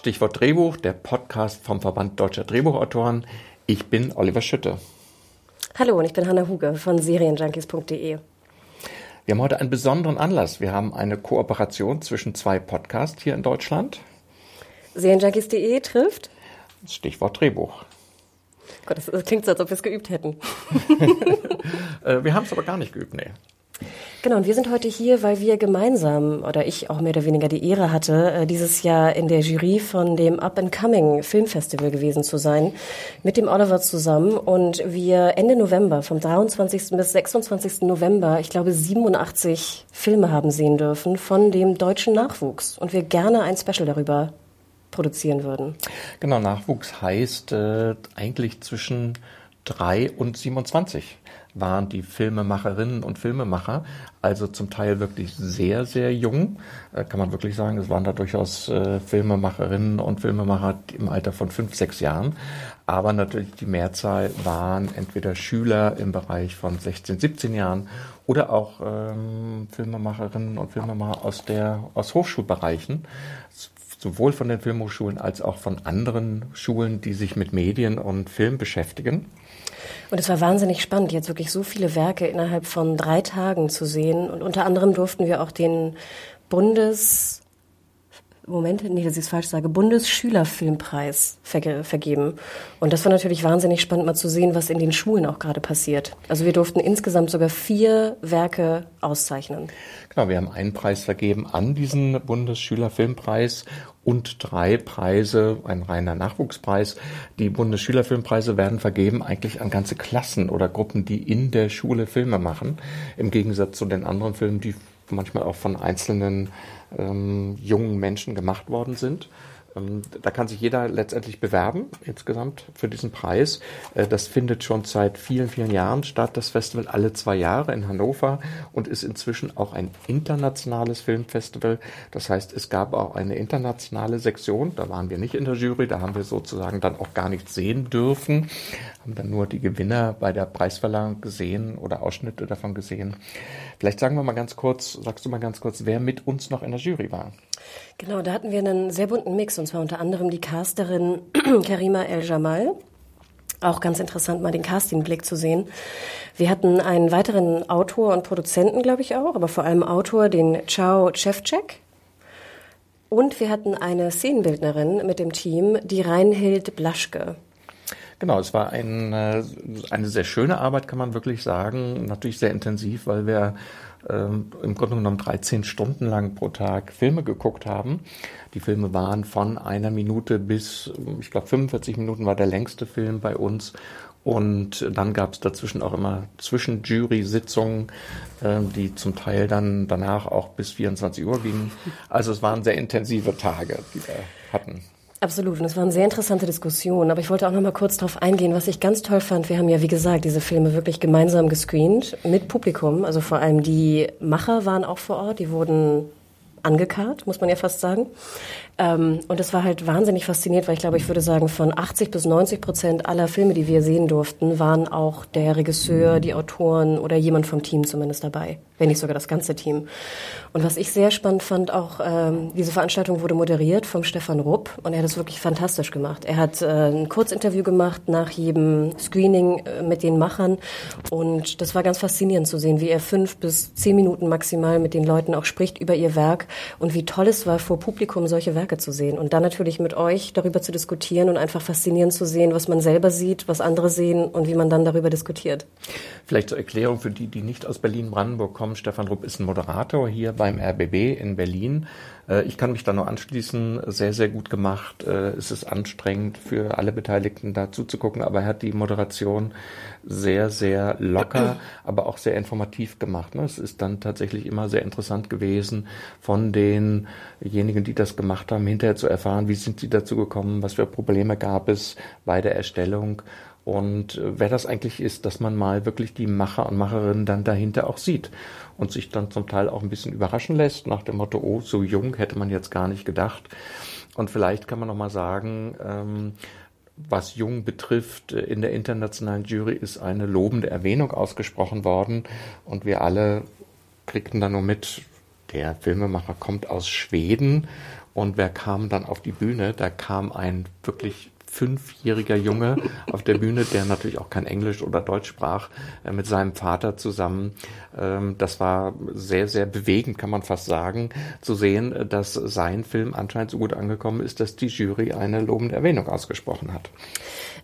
Stichwort Drehbuch, der Podcast vom Verband Deutscher Drehbuchautoren. Ich bin Oliver Schütte. Hallo und ich bin Hanna Huge von serienjunkies.de. Wir haben heute einen besonderen Anlass. Wir haben eine Kooperation zwischen zwei Podcasts hier in Deutschland. Serienjunkies.de trifft? Stichwort Drehbuch. Gott, das, klingt so, als ob wir es geübt hätten. Äh, wir haben es aber gar nicht geübt, nee. Genau, und wir sind heute hier, weil wir gemeinsam, oder ich auch mehr oder weniger die Ehre hatte, äh, dieses Jahr in der Jury von dem Up-and-Coming Filmfestival gewesen zu sein, mit dem Oliver zusammen. Und wir Ende November, vom 23. bis 26. November, ich glaube 87 Filme haben sehen dürfen von dem deutschen Nachwuchs. Und wir gerne ein Special darüber produzieren würden. Genau, Nachwuchs heißt äh, eigentlich zwischen 3 und 27 waren die Filmemacherinnen und Filmemacher, also zum Teil wirklich sehr, sehr jung, äh, kann man wirklich sagen. Es waren da durchaus äh, Filmemacherinnen und Filmemacher im Alter von fünf, sechs Jahren. Aber natürlich die Mehrzahl waren entweder Schüler im Bereich von 16, 17 Jahren oder auch ähm, Filmemacherinnen und Filmemacher aus der aus Hochschulbereichen sowohl von den Filmhochschulen als auch von anderen Schulen, die sich mit Medien und Film beschäftigen. Und es war wahnsinnig spannend, jetzt wirklich so viele Werke innerhalb von drei Tagen zu sehen. Und unter anderem durften wir auch den Bundes Moment, nee, dass ich es falsch sage, Bundesschülerfilmpreis verge vergeben. Und das war natürlich wahnsinnig spannend, mal zu sehen, was in den Schulen auch gerade passiert. Also wir durften insgesamt sogar vier Werke auszeichnen. Genau, wir haben einen Preis vergeben an diesen Bundesschülerfilmpreis und drei Preise, ein reiner Nachwuchspreis. Die Bundesschülerfilmpreise werden vergeben eigentlich an ganze Klassen oder Gruppen, die in der Schule Filme machen. Im Gegensatz zu den anderen Filmen, die manchmal auch von einzelnen ähm, jungen Menschen gemacht worden sind. Ähm, da kann sich jeder letztendlich bewerben, insgesamt für diesen Preis. Äh, das findet schon seit vielen, vielen Jahren statt, das Festival alle zwei Jahre in Hannover und ist inzwischen auch ein internationales Filmfestival. Das heißt, es gab auch eine internationale Sektion, da waren wir nicht in der Jury, da haben wir sozusagen dann auch gar nichts sehen dürfen, haben dann nur die Gewinner bei der Preisverleihung gesehen oder Ausschnitte davon gesehen. Vielleicht sagen wir mal ganz kurz, sagst du mal ganz kurz, wer mit uns noch in der Jury war? Genau, da hatten wir einen sehr bunten Mix und zwar unter anderem die Casterin Karima El-Jamal. Auch ganz interessant, mal den Castingblick zu sehen. Wir hatten einen weiteren Autor und Produzenten, glaube ich auch, aber vor allem Autor, den Chao Chevcek. Und wir hatten eine Szenenbildnerin mit dem Team, die Reinhild Blaschke. Genau, es war ein, äh, eine sehr schöne Arbeit, kann man wirklich sagen. Natürlich sehr intensiv, weil wir ähm, im Grunde genommen 13 Stunden lang pro Tag Filme geguckt haben. Die Filme waren von einer Minute bis, ich glaube, 45 Minuten war der längste Film bei uns. Und dann gab es dazwischen auch immer Zwischenjury-Sitzungen, äh, die zum Teil dann danach auch bis 24 Uhr gingen. Also es waren sehr intensive Tage, die wir hatten. Absolut. Und es waren sehr interessante Diskussionen. Aber ich wollte auch noch mal kurz darauf eingehen, was ich ganz toll fand. Wir haben ja, wie gesagt, diese Filme wirklich gemeinsam gescreent mit Publikum. Also vor allem die Macher waren auch vor Ort. Die wurden angekarrt, muss man ja fast sagen. Ähm, und es war halt wahnsinnig fasziniert, weil ich glaube, ich würde sagen, von 80 bis 90 Prozent aller Filme, die wir sehen durften, waren auch der Regisseur, die Autoren oder jemand vom Team zumindest dabei, wenn nicht sogar das ganze Team. Und was ich sehr spannend fand, auch ähm, diese Veranstaltung wurde moderiert vom Stefan Rupp und er hat es wirklich fantastisch gemacht. Er hat äh, ein Kurzinterview gemacht nach jedem Screening äh, mit den Machern und das war ganz faszinierend zu sehen, wie er fünf bis zehn Minuten maximal mit den Leuten auch spricht über ihr Werk und wie toll es war, vor Publikum solche Werke zu sehen und dann natürlich mit euch darüber zu diskutieren und einfach faszinierend zu sehen, was man selber sieht, was andere sehen und wie man dann darüber diskutiert. Vielleicht zur Erklärung für die, die nicht aus Berlin-Brandenburg kommen. Stefan Rupp ist ein Moderator hier beim RBB in Berlin. Äh, ich kann mich da nur anschließen. Sehr, sehr gut gemacht. Äh, es ist anstrengend für alle Beteiligten da zuzugucken, aber er hat die Moderation sehr, sehr locker, aber auch sehr informativ gemacht. Ne? Es ist dann tatsächlich immer sehr interessant gewesen, von denjenigen, die das gemacht haben, hinterher zu erfahren, wie sind sie dazu gekommen, was für Probleme gab es bei der Erstellung und äh, wer das eigentlich ist, dass man mal wirklich die Macher und Macherinnen dann dahinter auch sieht und sich dann zum Teil auch ein bisschen überraschen lässt nach dem Motto, oh, so jung hätte man jetzt gar nicht gedacht. Und vielleicht kann man noch mal sagen, ähm, was Jung betrifft, äh, in der internationalen Jury ist eine lobende Erwähnung ausgesprochen worden und wir alle kriegten dann nur mit, der Filmemacher kommt aus Schweden und wer kam dann auf die Bühne? Da kam ein wirklich fünfjähriger Junge auf der Bühne, der natürlich auch kein Englisch oder Deutsch sprach, äh, mit seinem Vater zusammen. Ähm, das war sehr, sehr bewegend, kann man fast sagen, zu sehen, dass sein Film anscheinend so gut angekommen ist, dass die Jury eine lobende Erwähnung ausgesprochen hat.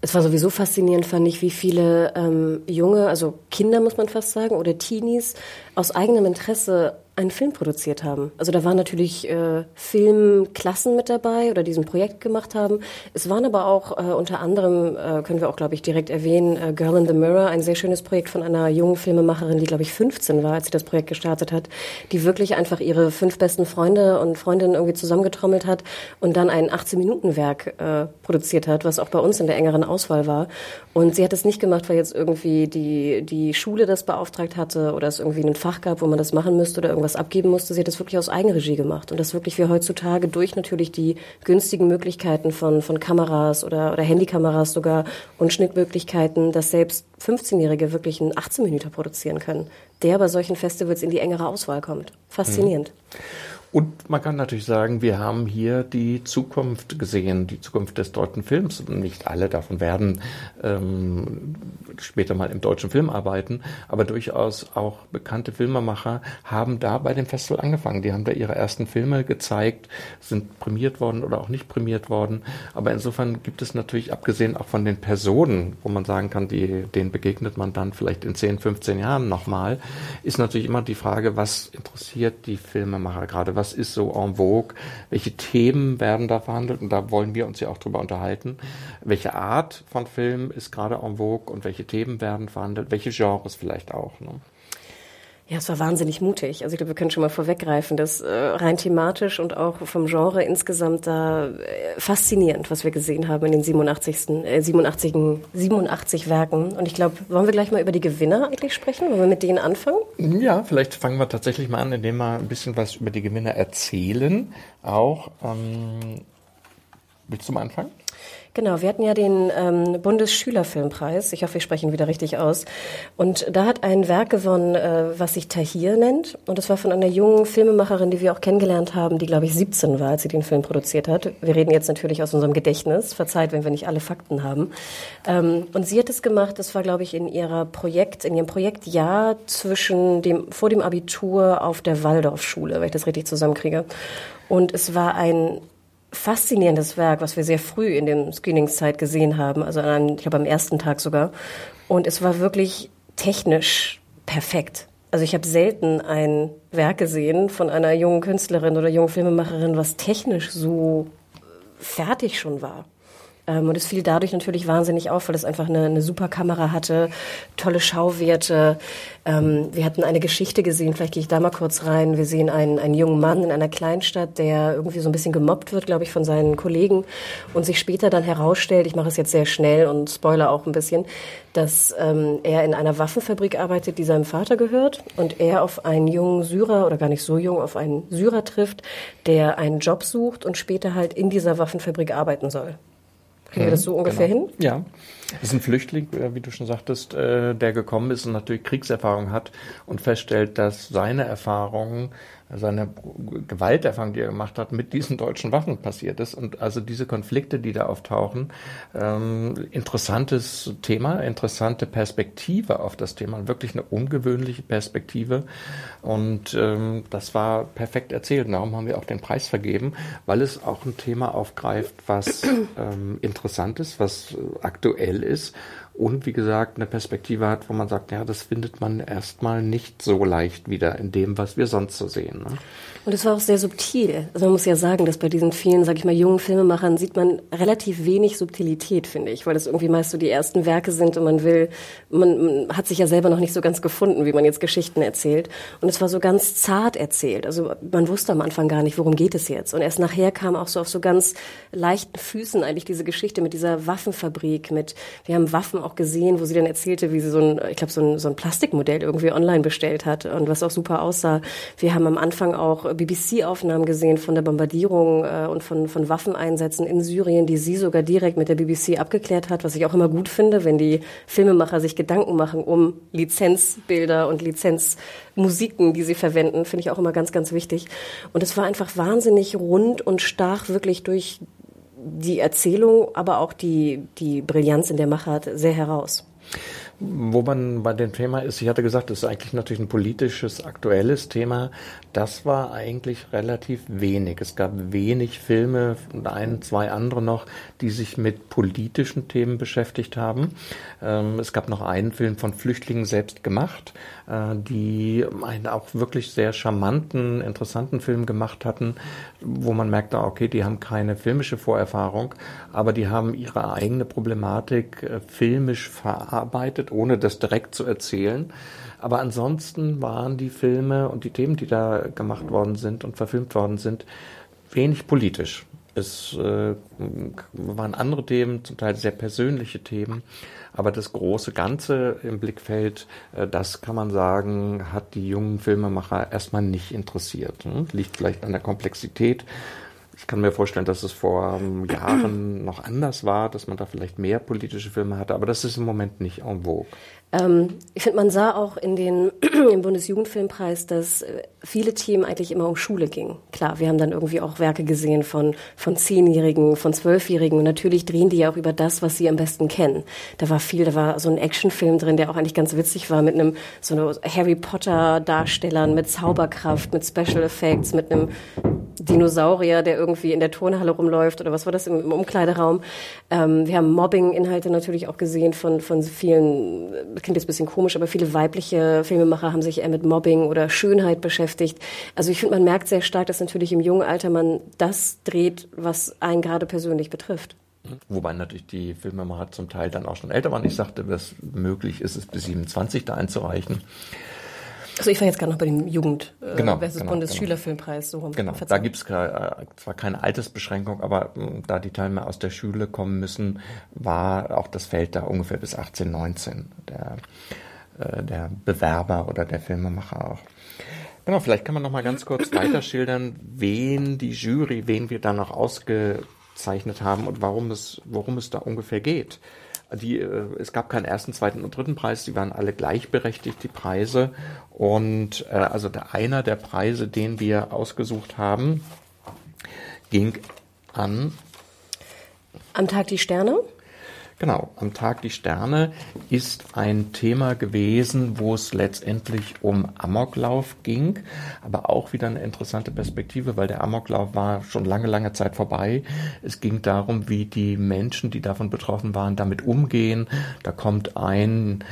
Es war sowieso faszinierend, fand ich, wie viele ähm, junge, also Kinder muss man fast sagen, oder Teenies aus eigenem Interesse einen Film produziert haben. Also da waren natürlich äh, Filmklassen mit dabei oder diesen Projekt gemacht haben. Es waren aber auch äh, unter anderem, äh, können wir auch, glaube ich, direkt erwähnen, äh, Girl in the Mirror, ein sehr schönes Projekt von einer jungen Filmemacherin, die, glaube ich, 15 war, als sie das Projekt gestartet hat, die wirklich einfach ihre fünf besten Freunde und Freundinnen irgendwie zusammengetrommelt hat und dann ein 18-Minuten-Werk äh, produziert hat, was auch bei uns in der engeren Auswahl war. Und sie hat es nicht gemacht, weil jetzt irgendwie die, die Schule das beauftragt hatte oder es irgendwie einen Fach gab, wo man das machen müsste oder irgendwas was abgeben musste. Sie hat das wirklich aus Eigenregie gemacht und das wirklich wie heutzutage durch natürlich die günstigen Möglichkeiten von, von Kameras oder, oder Handykameras sogar und Schnittmöglichkeiten, dass selbst 15-Jährige wirklich einen 18 Minuten produzieren können, der bei solchen Festivals in die engere Auswahl kommt. Faszinierend. Mhm. Und man kann natürlich sagen, wir haben hier die Zukunft gesehen, die Zukunft des deutschen Films. Nicht alle davon werden ähm, später mal im deutschen Film arbeiten, aber durchaus auch bekannte Filmemacher haben da bei dem Festival angefangen. Die haben da ihre ersten Filme gezeigt, sind prämiert worden oder auch nicht prämiert worden. Aber insofern gibt es natürlich, abgesehen auch von den Personen, wo man sagen kann, die, denen begegnet man dann vielleicht in 10, 15 Jahren nochmal, ist natürlich immer die Frage, was interessiert die Filmemacher gerade? was ist so en vogue, welche Themen werden da verhandelt und da wollen wir uns ja auch drüber unterhalten. Welche Art von Film ist gerade en vogue und welche Themen werden verhandelt, welche Genres vielleicht auch. Ne? Ja, es war wahnsinnig mutig. Also ich glaube, wir können schon mal vorweggreifen, dass äh, rein thematisch und auch vom Genre insgesamt da äh, faszinierend, was wir gesehen haben in den 87. Äh, 87, 87 Werken. Und ich glaube, wollen wir gleich mal über die Gewinner eigentlich sprechen? Wollen wir mit denen anfangen? Ja, vielleicht fangen wir tatsächlich mal an, indem wir ein bisschen was über die Gewinner erzählen. Auch ähm, willst du mal anfangen? Genau, wir hatten ja den ähm, Bundesschülerfilmpreis. Ich hoffe, ich spreche ihn wieder richtig aus. Und da hat ein Werk gewonnen, äh, was sich Tahir nennt. Und das war von einer jungen Filmemacherin, die wir auch kennengelernt haben, die, glaube ich, 17 war, als sie den Film produziert hat. Wir reden jetzt natürlich aus unserem Gedächtnis. Verzeiht, wenn wir nicht alle Fakten haben. Ähm, und sie hat es gemacht, das war, glaube ich, in ihrer Projekt, in ihrem Projektjahr zwischen dem, vor dem Abitur auf der Waldorfschule, wenn ich das richtig zusammenkriege. Und es war ein faszinierendes Werk, was wir sehr früh in der Screeningszeit gesehen haben, also an, ich glaube am ersten Tag sogar. Und es war wirklich technisch perfekt. Also ich habe selten ein Werk gesehen von einer jungen Künstlerin oder jungen Filmemacherin, was technisch so fertig schon war. Ähm, und es fiel dadurch natürlich wahnsinnig auf, weil es einfach eine, eine super Kamera hatte, tolle Schauwerte. Ähm, wir hatten eine Geschichte gesehen, vielleicht gehe ich da mal kurz rein. Wir sehen einen, einen jungen Mann in einer Kleinstadt, der irgendwie so ein bisschen gemobbt wird, glaube ich, von seinen Kollegen und sich später dann herausstellt, ich mache es jetzt sehr schnell und spoiler auch ein bisschen, dass ähm, er in einer Waffenfabrik arbeitet, die seinem Vater gehört und er auf einen jungen Syrer oder gar nicht so jung, auf einen Syrer trifft, der einen Job sucht und später halt in dieser Waffenfabrik arbeiten soll. Kriegen wir das so mhm, ungefähr genau. hin? Ja. Das ist ein Flüchtling, äh, wie du schon sagtest, äh, der gekommen ist und natürlich Kriegserfahrung hat und feststellt, dass seine Erfahrungen seine Gewalterfahrung, die er gemacht hat, mit diesen deutschen Waffen passiert ist. Und also diese Konflikte, die da auftauchen, ähm, interessantes Thema, interessante Perspektive auf das Thema, wirklich eine ungewöhnliche Perspektive. Und ähm, das war perfekt erzählt. Darum haben wir auch den Preis vergeben, weil es auch ein Thema aufgreift, was ähm, interessant ist, was aktuell ist und wie gesagt eine Perspektive hat, wo man sagt, ja, das findet man erstmal nicht so leicht wieder in dem, was wir sonst so sehen. Ne? Und es war auch sehr subtil. Also man muss ja sagen, dass bei diesen vielen, sag ich mal, jungen Filmemachern sieht man relativ wenig Subtilität, finde ich, weil das irgendwie meist so die ersten Werke sind und man will, man, man hat sich ja selber noch nicht so ganz gefunden, wie man jetzt Geschichten erzählt. Und es war so ganz zart erzählt. Also man wusste am Anfang gar nicht, worum geht es jetzt. Und erst nachher kam auch so auf so ganz leichten Füßen eigentlich diese Geschichte mit dieser Waffenfabrik, mit, wir haben Waffen auch gesehen, wo sie dann erzählte, wie sie so ein, ich glaube, so ein, so ein Plastikmodell irgendwie online bestellt hat und was auch super aussah. Wir haben am Anfang auch BBC-Aufnahmen gesehen von der Bombardierung äh, und von, von Waffeneinsätzen in Syrien, die sie sogar direkt mit der BBC abgeklärt hat, was ich auch immer gut finde, wenn die Filmemacher sich Gedanken machen um Lizenzbilder und Lizenzmusiken, die sie verwenden, finde ich auch immer ganz, ganz wichtig. Und es war einfach wahnsinnig rund und stach wirklich durch die Erzählung, aber auch die, die Brillanz in der Machart sehr heraus. Wo man bei dem Thema ist, ich hatte gesagt, das ist eigentlich natürlich ein politisches, aktuelles Thema. Das war eigentlich relativ wenig. Es gab wenig Filme und ein, zwei andere noch, die sich mit politischen Themen beschäftigt haben. Ähm, es gab noch einen Film von Flüchtlingen selbst gemacht, äh, die einen auch wirklich sehr charmanten, interessanten Film gemacht hatten, wo man merkte, okay, die haben keine filmische Vorerfahrung, aber die haben ihre eigene Problematik äh, filmisch verarbeitet, ohne das direkt zu erzählen. Aber ansonsten waren die Filme und die Themen, die da gemacht worden sind und verfilmt worden sind, wenig politisch. Es äh, waren andere Themen, zum Teil sehr persönliche Themen, aber das große Ganze im Blickfeld, äh, das kann man sagen, hat die jungen Filmemacher erstmal nicht interessiert. Hm? Liegt vielleicht an der Komplexität. Ich kann mir vorstellen, dass es vor ähm, Jahren noch anders war, dass man da vielleicht mehr politische Filme hatte, aber das ist im Moment nicht en vogue. Ähm, ich finde, man sah auch in den, im Bundesjugendfilmpreis, dass äh, viele Themen eigentlich immer um Schule gingen. Klar, wir haben dann irgendwie auch Werke gesehen von, von Zehnjährigen, von Zwölfjährigen und natürlich drehen die ja auch über das, was sie am besten kennen. Da war viel, da war so ein Actionfilm drin, der auch eigentlich ganz witzig war mit einem, so einem Harry Potter Darstellern, mit Zauberkraft, mit Special Effects, mit einem Dinosaurier, der irgendwie in der Turnhalle rumläuft oder was war das im, im Umkleideraum. Ähm, wir haben Mobbing-Inhalte natürlich auch gesehen von, von vielen, klingt jetzt ein bisschen komisch, aber viele weibliche Filmemacher haben sich eher mit Mobbing oder Schönheit beschäftigt. Also ich finde, man merkt sehr stark, dass natürlich im jungen Alter man das dreht, was einen gerade persönlich betrifft. Wobei natürlich die Filmemacher zum Teil dann auch schon älter waren. Ich sagte, dass möglich ist es bis 27 da einzureichen. Also ich war jetzt gerade noch bei dem Jugend äh, genau, versus genau, Bundesschülerfilmpreis. So rum. Genau, da gibt es äh, zwar keine Altersbeschränkung, aber äh, da die Teilnehmer aus der Schule kommen müssen, war auch das Feld da ungefähr bis 18, 19 der, äh, der Bewerber oder der Filmemacher auch. Genau, vielleicht kann man noch mal ganz kurz weiter schildern, wen die Jury, wen wir da noch ausgezeichnet haben und warum es, worum es da ungefähr geht. Die, äh, es gab keinen ersten, zweiten und dritten Preis, die waren alle gleichberechtigt, die Preise. Und äh, also der, einer der Preise, den wir ausgesucht haben, ging an. Am Tag die Sterne? Genau, am Tag die Sterne ist ein Thema gewesen, wo es letztendlich um Amoklauf ging, aber auch wieder eine interessante Perspektive, weil der Amoklauf war schon lange, lange Zeit vorbei. Es ging darum, wie die Menschen, die davon betroffen waren, damit umgehen. Da kommt ein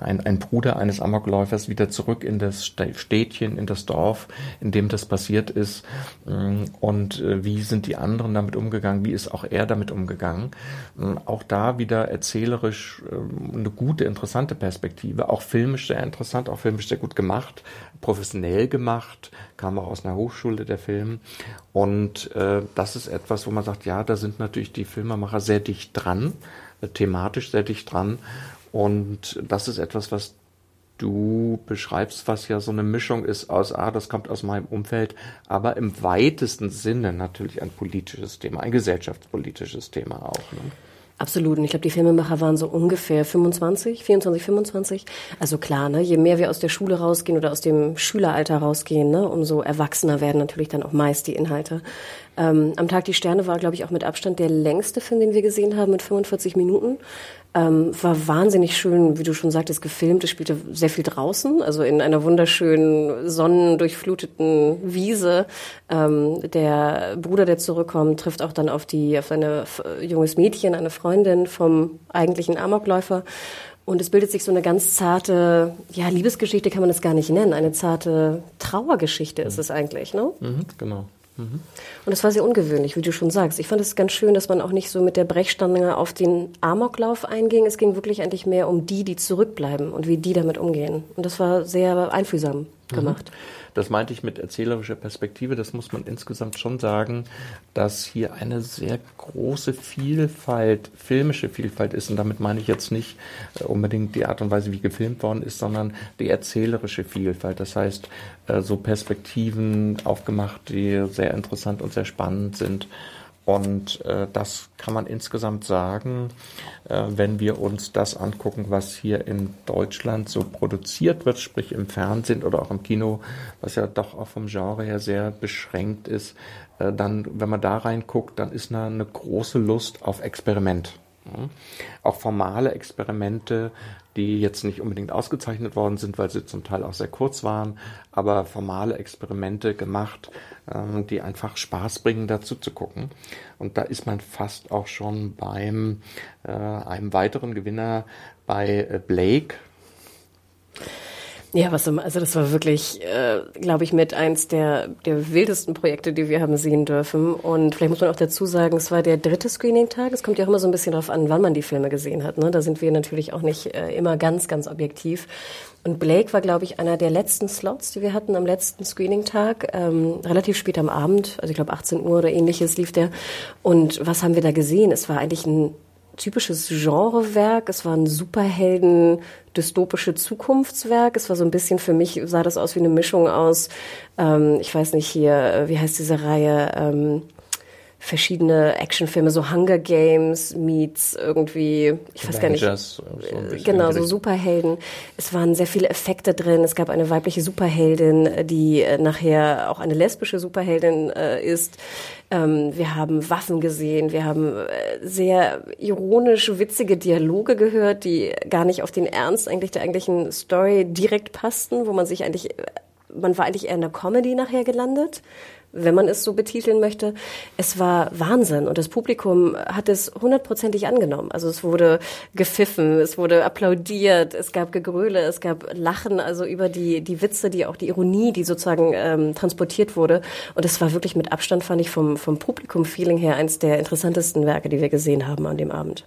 ein, ein Bruder eines Amokläufers wieder zurück in das Städtchen, in das Dorf, in dem das passiert ist. Und äh, wie sind die anderen damit umgegangen? Wie ist auch er damit umgegangen? Auch da wieder erzählerisch ähm, eine gute, interessante Perspektive. Auch filmisch sehr interessant, auch filmisch sehr gut gemacht, professionell gemacht, kam auch aus einer Hochschule der Film. Und äh, das ist etwas, wo man sagt, ja, da sind natürlich die Filmemacher sehr dicht dran, äh, thematisch sehr dicht dran. Und das ist etwas, was du beschreibst, was ja so eine Mischung ist aus, ah, das kommt aus meinem Umfeld, aber im weitesten Sinne natürlich ein politisches Thema, ein gesellschaftspolitisches Thema auch. Ne? Absolut. Und ich glaube, die Filmemacher waren so ungefähr 25, 24, 25. Also klar, ne, je mehr wir aus der Schule rausgehen oder aus dem Schüleralter rausgehen, ne, umso erwachsener werden natürlich dann auch meist die Inhalte. Ähm, Am Tag die Sterne war, glaube ich, auch mit Abstand der längste Film, den wir gesehen haben, mit 45 Minuten. Ähm, war wahnsinnig schön, wie du schon sagtest, gefilmt. Es spielte sehr viel draußen, also in einer wunderschönen, sonnendurchfluteten Wiese. Ähm, der Bruder, der zurückkommt, trifft auch dann auf die, auf ein junges Mädchen, eine Freundin vom eigentlichen Amokläufer. Und es bildet sich so eine ganz zarte, ja, Liebesgeschichte kann man das gar nicht nennen. Eine zarte Trauergeschichte ist es eigentlich, ne? Mhm, genau. Mhm. Und es war sehr ungewöhnlich, wie du schon sagst. Ich fand es ganz schön, dass man auch nicht so mit der Brechstange auf den Amoklauf einging. Es ging wirklich eigentlich mehr um die, die zurückbleiben und wie die damit umgehen. Und das war sehr einfühlsam mhm. gemacht. Mhm. Das meinte ich mit erzählerischer Perspektive. Das muss man insgesamt schon sagen, dass hier eine sehr große Vielfalt, filmische Vielfalt ist. Und damit meine ich jetzt nicht äh, unbedingt die Art und Weise, wie gefilmt worden ist, sondern die erzählerische Vielfalt. Das heißt, äh, so Perspektiven aufgemacht, die sehr interessant und sehr spannend sind. Und äh, das kann man insgesamt sagen, äh, wenn wir uns das angucken, was hier in Deutschland so produziert wird, sprich im Fernsehen oder auch im Kino, was ja doch auch vom Genre her sehr beschränkt ist, äh, dann, wenn man da reinguckt, dann ist da eine große Lust auf Experiment. Ja. Auch formale Experimente, die jetzt nicht unbedingt ausgezeichnet worden sind, weil sie zum Teil auch sehr kurz waren, aber formale Experimente gemacht, ähm, die einfach Spaß bringen, dazu zu gucken. Und da ist man fast auch schon beim äh, einem weiteren Gewinner bei äh, Blake, ja, was also das war wirklich, äh, glaube ich, mit eins der der wildesten Projekte, die wir haben sehen dürfen. Und vielleicht muss man auch dazu sagen, es war der dritte Screening-Tag. Es kommt ja auch immer so ein bisschen darauf an, wann man die Filme gesehen hat. Ne? Da sind wir natürlich auch nicht äh, immer ganz, ganz objektiv. Und Blake war, glaube ich, einer der letzten Slots, die wir hatten am letzten Screening-Tag, ähm, relativ spät am Abend, also ich glaube 18 Uhr oder ähnliches lief der. Und was haben wir da gesehen? Es war eigentlich ein typisches Genrewerk. Es war ein Superhelden dystopische Zukunftswerk. Es war so ein bisschen für mich sah das aus wie eine Mischung aus, ähm, ich weiß nicht hier, äh, wie heißt diese Reihe? Ähm, verschiedene Actionfilme, so Hunger Games meets irgendwie, ich weiß Avengers, gar nicht, so genau, so Superhelden. Es waren sehr viele Effekte drin. Es gab eine weibliche Superheldin, die äh, nachher auch eine lesbische Superheldin äh, ist. Ähm, wir haben Waffen gesehen, wir haben äh, sehr ironisch witzige Dialoge gehört, die gar nicht auf den Ernst eigentlich der eigentlichen Story direkt passten, wo man sich eigentlich man war eigentlich eher in der Comedy nachher gelandet wenn man es so betiteln möchte. Es war Wahnsinn und das Publikum hat es hundertprozentig angenommen. Also es wurde gepfiffen, es wurde applaudiert, es gab Gegröle, es gab Lachen, also über die, die Witze, die auch die Ironie, die sozusagen ähm, transportiert wurde. Und es war wirklich mit Abstand, fand ich vom, vom Publikum-Feeling her, eins der interessantesten Werke, die wir gesehen haben an dem Abend.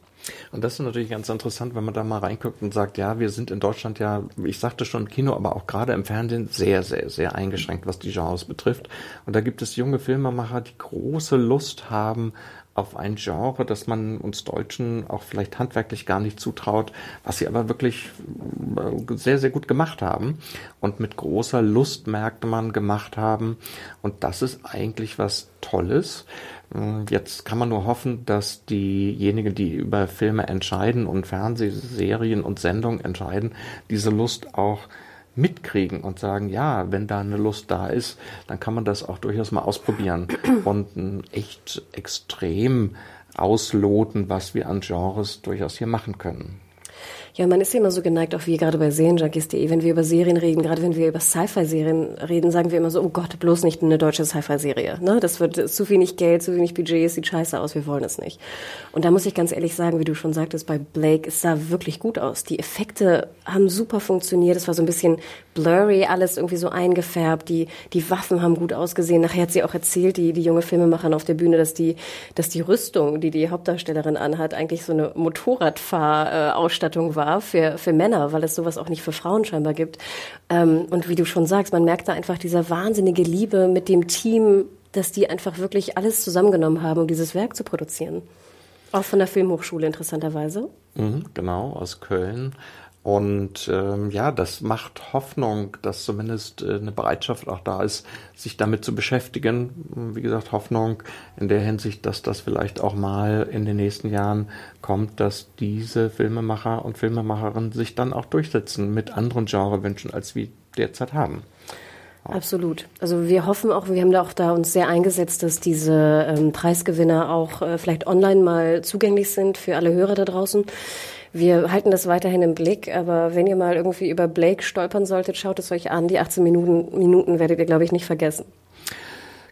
Und das ist natürlich ganz interessant, wenn man da mal reinguckt und sagt, ja, wir sind in Deutschland ja, ich sagte schon im Kino, aber auch gerade im Fernsehen sehr, sehr, sehr eingeschränkt, was die Genres betrifft. Und da gibt es junge Filmemacher, die große Lust haben auf ein Genre, das man uns Deutschen auch vielleicht handwerklich gar nicht zutraut, was sie aber wirklich äh, sehr, sehr gut gemacht haben und mit großer Lust merkte man gemacht haben. Und das ist eigentlich was Tolles. Hm, jetzt kann man nur hoffen, dass diejenigen, die über Filme entscheiden und Fernsehserien und Sendungen entscheiden, diese Lust auch mitkriegen und sagen, ja, wenn da eine Lust da ist, dann kann man das auch durchaus mal ausprobieren und echt extrem ausloten, was wir an Genres durchaus hier machen können. Ja, man ist ja immer so geneigt, auch wie gerade bei Serienjunkies.de, wenn wir über Serien reden, gerade wenn wir über Sci-Fi-Serien reden, sagen wir immer so, oh Gott, bloß nicht eine deutsche Sci-Fi-Serie. Ne? Das wird zu wenig Geld, zu wenig Budget, es sieht scheiße aus, wir wollen es nicht. Und da muss ich ganz ehrlich sagen, wie du schon sagtest, bei Blake, es sah wirklich gut aus. Die Effekte haben super funktioniert, es war so ein bisschen blurry, alles irgendwie so eingefärbt, die, die Waffen haben gut ausgesehen. Nachher hat sie auch erzählt, die, die junge Filmemacherin auf der Bühne, dass die, dass die Rüstung, die die Hauptdarstellerin anhat, eigentlich so eine Motorradfahrausstattung war war für, für Männer, weil es sowas auch nicht für Frauen scheinbar gibt. Ähm, und wie du schon sagst, man merkt da einfach diese wahnsinnige Liebe mit dem Team, dass die einfach wirklich alles zusammengenommen haben, um dieses Werk zu produzieren. Auch von der Filmhochschule interessanterweise. Mhm, genau, aus Köln. Und ähm, ja, das macht Hoffnung, dass zumindest äh, eine Bereitschaft auch da ist, sich damit zu beschäftigen. Wie gesagt, Hoffnung in der Hinsicht, dass das vielleicht auch mal in den nächsten Jahren kommt, dass diese Filmemacher und Filmemacherinnen sich dann auch durchsetzen mit anderen Genrewünschen, als wir derzeit haben. Absolut. Also wir hoffen auch, wir haben da auch da uns sehr eingesetzt, dass diese ähm, Preisgewinner auch äh, vielleicht online mal zugänglich sind für alle Hörer da draußen. Wir halten das weiterhin im Blick, aber wenn ihr mal irgendwie über Blake stolpern solltet, schaut es euch an. Die 18 Minuten, Minuten werdet ihr, glaube ich, nicht vergessen.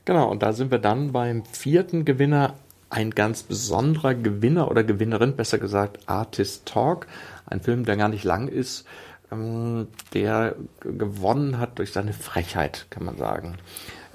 Genau, und da sind wir dann beim vierten Gewinner. Ein ganz besonderer Gewinner oder Gewinnerin, besser gesagt Artist Talk. Ein Film, der gar nicht lang ist, ähm, der gewonnen hat durch seine Frechheit, kann man sagen.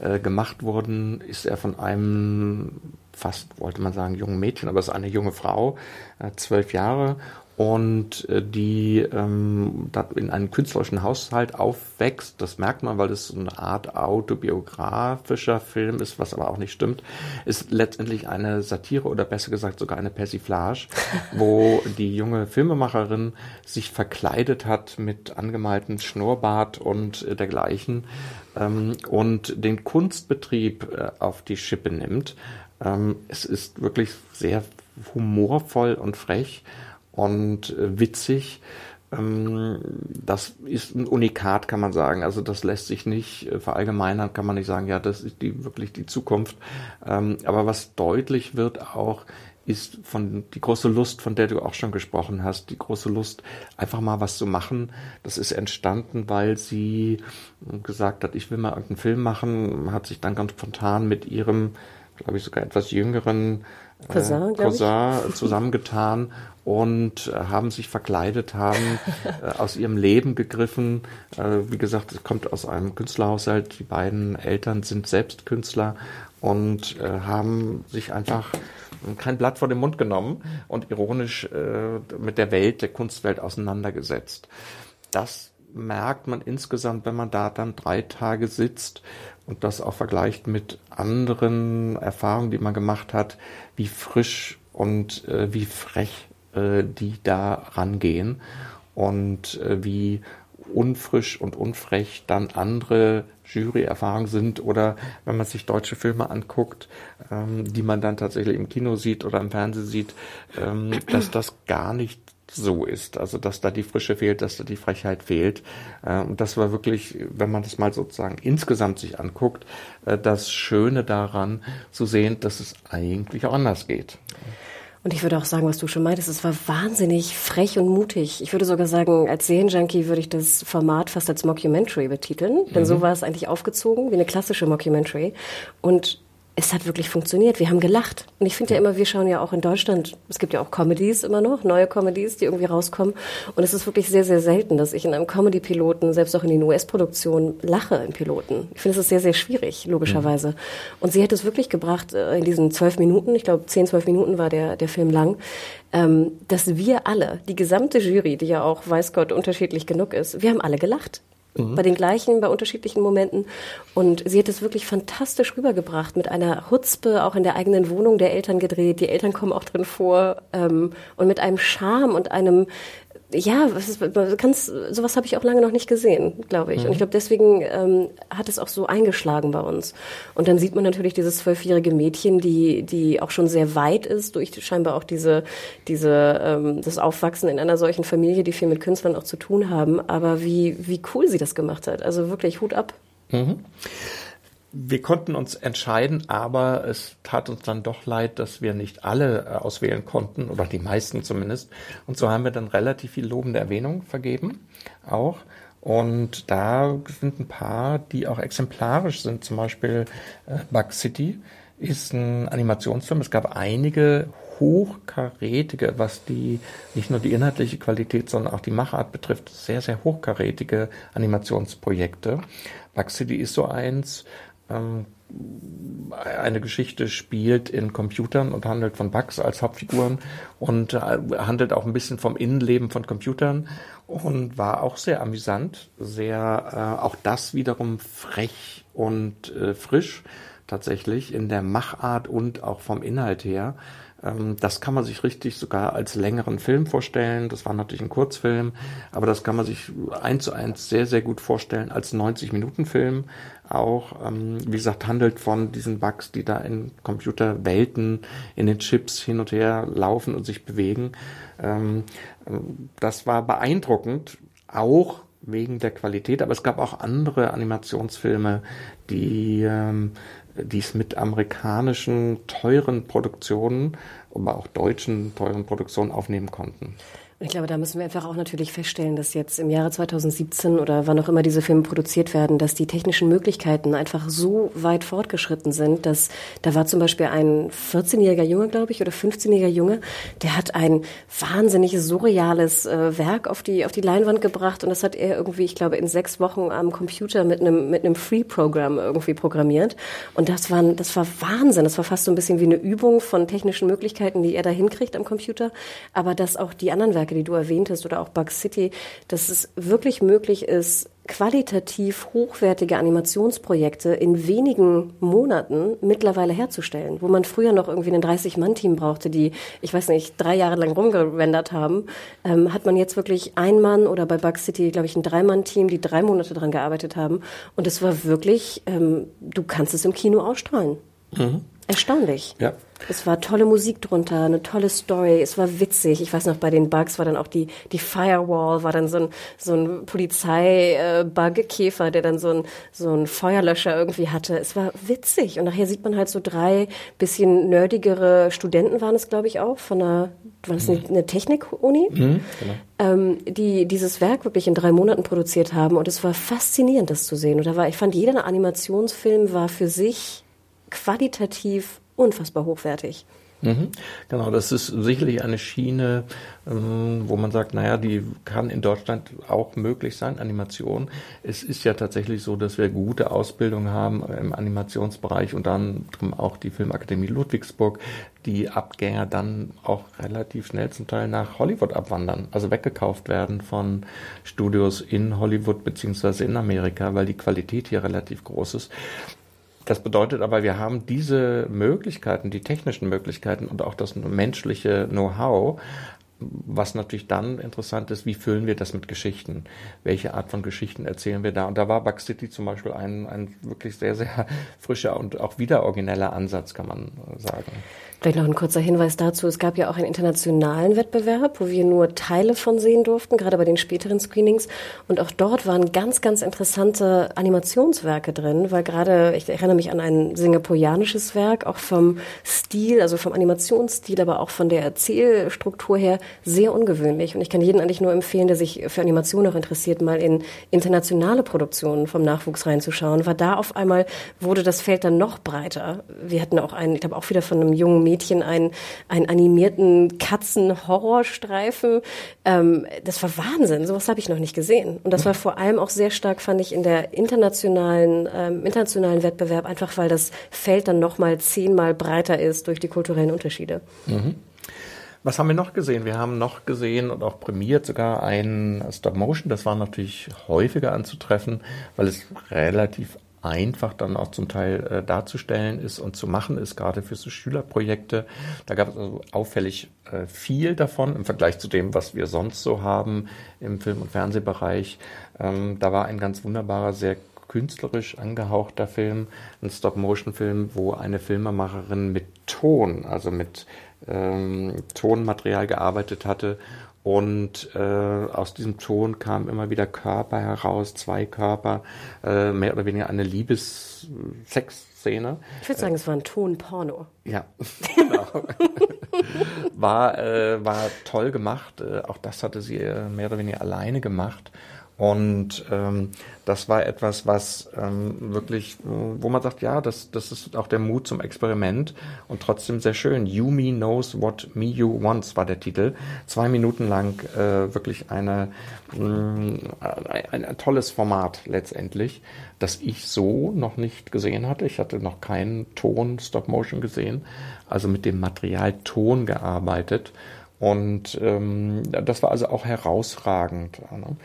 Äh, gemacht worden ist er von einem fast, wollte man sagen, jungen Mädchen, aber es ist eine junge Frau, äh, zwölf Jahre und äh, die ähm, in einem künstlerischen Haushalt aufwächst. Das merkt man, weil es eine Art autobiografischer Film ist, was aber auch nicht stimmt. Ist letztendlich eine Satire oder besser gesagt sogar eine Persiflage, wo die junge Filmemacherin sich verkleidet hat mit angemaltem Schnurrbart und äh, dergleichen ähm, und den Kunstbetrieb äh, auf die Schippe nimmt. Ähm, es ist wirklich sehr humorvoll und frech und äh, witzig. Ähm, das ist ein Unikat, kann man sagen. Also das lässt sich nicht äh, verallgemeinern, kann man nicht sagen, ja, das ist die wirklich die Zukunft. Ähm, aber was deutlich wird auch, ist von die große Lust, von der du auch schon gesprochen hast, die große Lust, einfach mal was zu machen. Das ist entstanden, weil sie gesagt hat, ich will mal irgendeinen Film machen, hat sich dann ganz spontan mit ihrem, glaube ich, sogar etwas jüngeren Cousin, äh, Cousin zusammengetan und äh, haben sich verkleidet, haben äh, aus ihrem Leben gegriffen. Äh, wie gesagt, es kommt aus einem Künstlerhaushalt. Die beiden Eltern sind selbst Künstler und äh, haben sich einfach kein Blatt vor den Mund genommen und ironisch äh, mit der Welt, der Kunstwelt auseinandergesetzt. Das merkt man insgesamt, wenn man da dann drei Tage sitzt und das auch vergleicht mit anderen Erfahrungen, die man gemacht hat, wie frisch und äh, wie frech äh, die da rangehen und äh, wie unfrisch und unfrech dann andere Juryerfahrungen sind oder wenn man sich deutsche Filme anguckt, ähm, die man dann tatsächlich im Kino sieht oder im Fernsehen sieht, ähm, dass das gar nicht so ist. Also dass da die Frische fehlt, dass da die Frechheit fehlt. Äh, und das war wirklich, wenn man das mal sozusagen insgesamt sich anguckt, äh, das Schöne daran zu sehen, dass es eigentlich auch anders geht. Und ich würde auch sagen, was du schon meintest, es war wahnsinnig frech und mutig. Ich würde sogar sagen, als Serienjunkie würde ich das Format fast als Mockumentary betiteln, denn mhm. so war es eigentlich aufgezogen, wie eine klassische Mockumentary. Und es hat wirklich funktioniert. Wir haben gelacht. Und ich finde ja immer, wir schauen ja auch in Deutschland, es gibt ja auch Comedies immer noch, neue Comedies, die irgendwie rauskommen. Und es ist wirklich sehr, sehr selten, dass ich in einem Comedy-Piloten, selbst auch in den US-Produktionen, lache im Piloten. Ich finde, es ist sehr, sehr schwierig, logischerweise. Mhm. Und sie hat es wirklich gebracht, äh, in diesen zwölf Minuten, ich glaube, zehn, zwölf Minuten war der, der Film lang, ähm, dass wir alle, die gesamte Jury, die ja auch, weiß Gott, unterschiedlich genug ist, wir haben alle gelacht mhm. bei den gleichen, bei unterschiedlichen Momenten. Und sie hat es wirklich fantastisch rübergebracht, mit einer Hutzpe auch in der eigenen Wohnung der Eltern gedreht. Die Eltern kommen auch drin vor ähm, und mit einem Charme und einem ja, was ist, ganz, sowas habe ich auch lange noch nicht gesehen, glaube ich. Mhm. Und ich glaube, deswegen ähm, hat es auch so eingeschlagen bei uns. Und dann sieht man natürlich dieses zwölfjährige Mädchen, die, die auch schon sehr weit ist, durch scheinbar auch diese, diese, ähm, das Aufwachsen in einer solchen Familie, die viel mit Künstlern auch zu tun haben. Aber wie, wie cool sie das gemacht hat. Also wirklich Hut ab. Mhm wir konnten uns entscheiden, aber es tat uns dann doch leid, dass wir nicht alle äh, auswählen konnten, oder die meisten zumindest. Und so haben wir dann relativ viel lobende Erwähnung vergeben, auch. Und da sind ein paar, die auch exemplarisch sind. Zum Beispiel äh, Bug City ist ein Animationsfilm. Es gab einige hochkarätige, was die nicht nur die inhaltliche Qualität, sondern auch die Machart betrifft, sehr, sehr hochkarätige Animationsprojekte. Bug City ist so eins, ähm, eine Geschichte spielt in Computern und handelt von Bugs als Hauptfiguren und äh, handelt auch ein bisschen vom Innenleben von Computern und war auch sehr amüsant, sehr äh, auch das wiederum frech und äh, frisch tatsächlich in der Machart und auch vom Inhalt her. Ähm, das kann man sich richtig sogar als längeren Film vorstellen. Das war natürlich ein Kurzfilm, aber das kann man sich eins zu eins sehr, sehr gut vorstellen als 90-Minuten-Film. Auch, ähm, wie gesagt, handelt von diesen Bugs, die da in Computerwelten, in den Chips hin und her laufen und sich bewegen. Ähm, das war beeindruckend, auch wegen der Qualität, aber es gab auch andere Animationsfilme, die ähm, die es mit amerikanischen teuren Produktionen, aber auch deutschen teuren Produktionen aufnehmen konnten. Ich glaube, da müssen wir einfach auch natürlich feststellen, dass jetzt im Jahre 2017 oder wann auch immer diese Filme produziert werden, dass die technischen Möglichkeiten einfach so weit fortgeschritten sind, dass da war zum Beispiel ein 14-jähriger Junge, glaube ich, oder 15-jähriger Junge, der hat ein wahnsinnig surreales äh, Werk auf die, auf die Leinwand gebracht und das hat er irgendwie, ich glaube, in sechs Wochen am Computer mit einem, mit einem Free-Programm irgendwie programmiert. Und das war, das war Wahnsinn. Das war fast so ein bisschen wie eine Übung von technischen Möglichkeiten, die er da hinkriegt am Computer. Aber dass auch die anderen Werke Werke, die du erwähntest, oder auch Bug City, dass es wirklich möglich ist, qualitativ hochwertige Animationsprojekte in wenigen Monaten mittlerweile herzustellen, wo man früher noch irgendwie ein 30-Mann-Team brauchte, die, ich weiß nicht, drei Jahre lang rumgerendert haben, ähm, hat man jetzt wirklich ein Mann oder bei Bug City, glaube ich, ein Drei-Mann-Team, die drei Monate dran gearbeitet haben. Und es war wirklich, ähm, du kannst es im Kino ausstrahlen. Mhm. Erstaunlich. Ja. Es war tolle Musik drunter, eine tolle Story, es war witzig. Ich weiß noch, bei den Bugs war dann auch die, die Firewall, war dann so ein, so ein Polizei-Bug-Käfer, der dann so ein, so ein Feuerlöscher irgendwie hatte. Es war witzig. Und nachher sieht man halt so drei bisschen nerdigere Studenten waren es, glaube ich, auch, von einer, war das eine, eine Technik-Uni? Mhm, genau. ähm, die dieses Werk wirklich in drei Monaten produziert haben. Und es war faszinierend, das zu sehen. Und da war, ich fand, jeder Animationsfilm war für sich qualitativ unfassbar hochwertig. Mhm. Genau, das ist sicherlich eine Schiene, ähm, wo man sagt, naja, die kann in Deutschland auch möglich sein, Animation. Es ist ja tatsächlich so, dass wir gute Ausbildung haben im Animationsbereich und dann auch die Filmakademie Ludwigsburg, die Abgänger dann auch relativ schnell zum Teil nach Hollywood abwandern, also weggekauft werden von Studios in Hollywood beziehungsweise in Amerika, weil die Qualität hier relativ groß ist. Das bedeutet aber, wir haben diese Möglichkeiten, die technischen Möglichkeiten und auch das menschliche Know-how, was natürlich dann interessant ist, wie füllen wir das mit Geschichten? Welche Art von Geschichten erzählen wir da? Und da war Bug City zum Beispiel ein, ein wirklich sehr, sehr frischer und auch wieder origineller Ansatz, kann man sagen. Vielleicht noch ein kurzer Hinweis dazu. Es gab ja auch einen internationalen Wettbewerb, wo wir nur Teile von sehen durften, gerade bei den späteren Screenings. Und auch dort waren ganz, ganz interessante Animationswerke drin, weil gerade, ich erinnere mich an ein singapurianisches Werk, auch vom Stil, also vom Animationsstil, aber auch von der Erzählstruktur her sehr ungewöhnlich. Und ich kann jeden eigentlich nur empfehlen, der sich für Animation auch interessiert, mal in internationale Produktionen vom Nachwuchs reinzuschauen, weil da auf einmal wurde das Feld dann noch breiter. Wir hatten auch einen, ich glaube auch wieder von einem jungen Mädchen einen, einen animierten Katzen-Horrorstreifen. Ähm, das war Wahnsinn. Sowas habe ich noch nicht gesehen. Und das war vor allem auch sehr stark, fand ich, in der internationalen, ähm, internationalen Wettbewerb, einfach weil das Feld dann nochmal zehnmal breiter ist durch die kulturellen Unterschiede. Mhm. Was haben wir noch gesehen? Wir haben noch gesehen und auch prämiert sogar ein Stop Motion. Das war natürlich häufiger anzutreffen, weil es relativ einfach dann auch zum Teil äh, darzustellen ist und zu machen ist, gerade für so Schülerprojekte. Da gab es also auffällig äh, viel davon im Vergleich zu dem, was wir sonst so haben im Film- und Fernsehbereich. Ähm, da war ein ganz wunderbarer, sehr künstlerisch angehauchter Film, ein Stop-Motion-Film, wo eine Filmemacherin mit Ton, also mit ähm, Tonmaterial gearbeitet hatte und äh, aus diesem Ton kamen immer wieder Körper heraus, zwei Körper, äh, mehr oder weniger eine Liebes-Sex-Szene. Ich würde sagen, äh, es war ein Ton-Porno. Ja, genau. war, äh, war toll gemacht. Äh, auch das hatte sie äh, mehr oder weniger alleine gemacht. Und ähm, das war etwas, was ähm, wirklich, wo man sagt, ja, das, das ist auch der Mut zum Experiment und trotzdem sehr schön. Yumi Knows What Me You Wants war der Titel. Zwei Minuten lang äh, wirklich eine, mh, ein, ein tolles Format letztendlich, das ich so noch nicht gesehen hatte. Ich hatte noch keinen Ton Stop Motion gesehen, also mit dem Material Ton gearbeitet. Und ähm, das war also auch herausragend. Ne?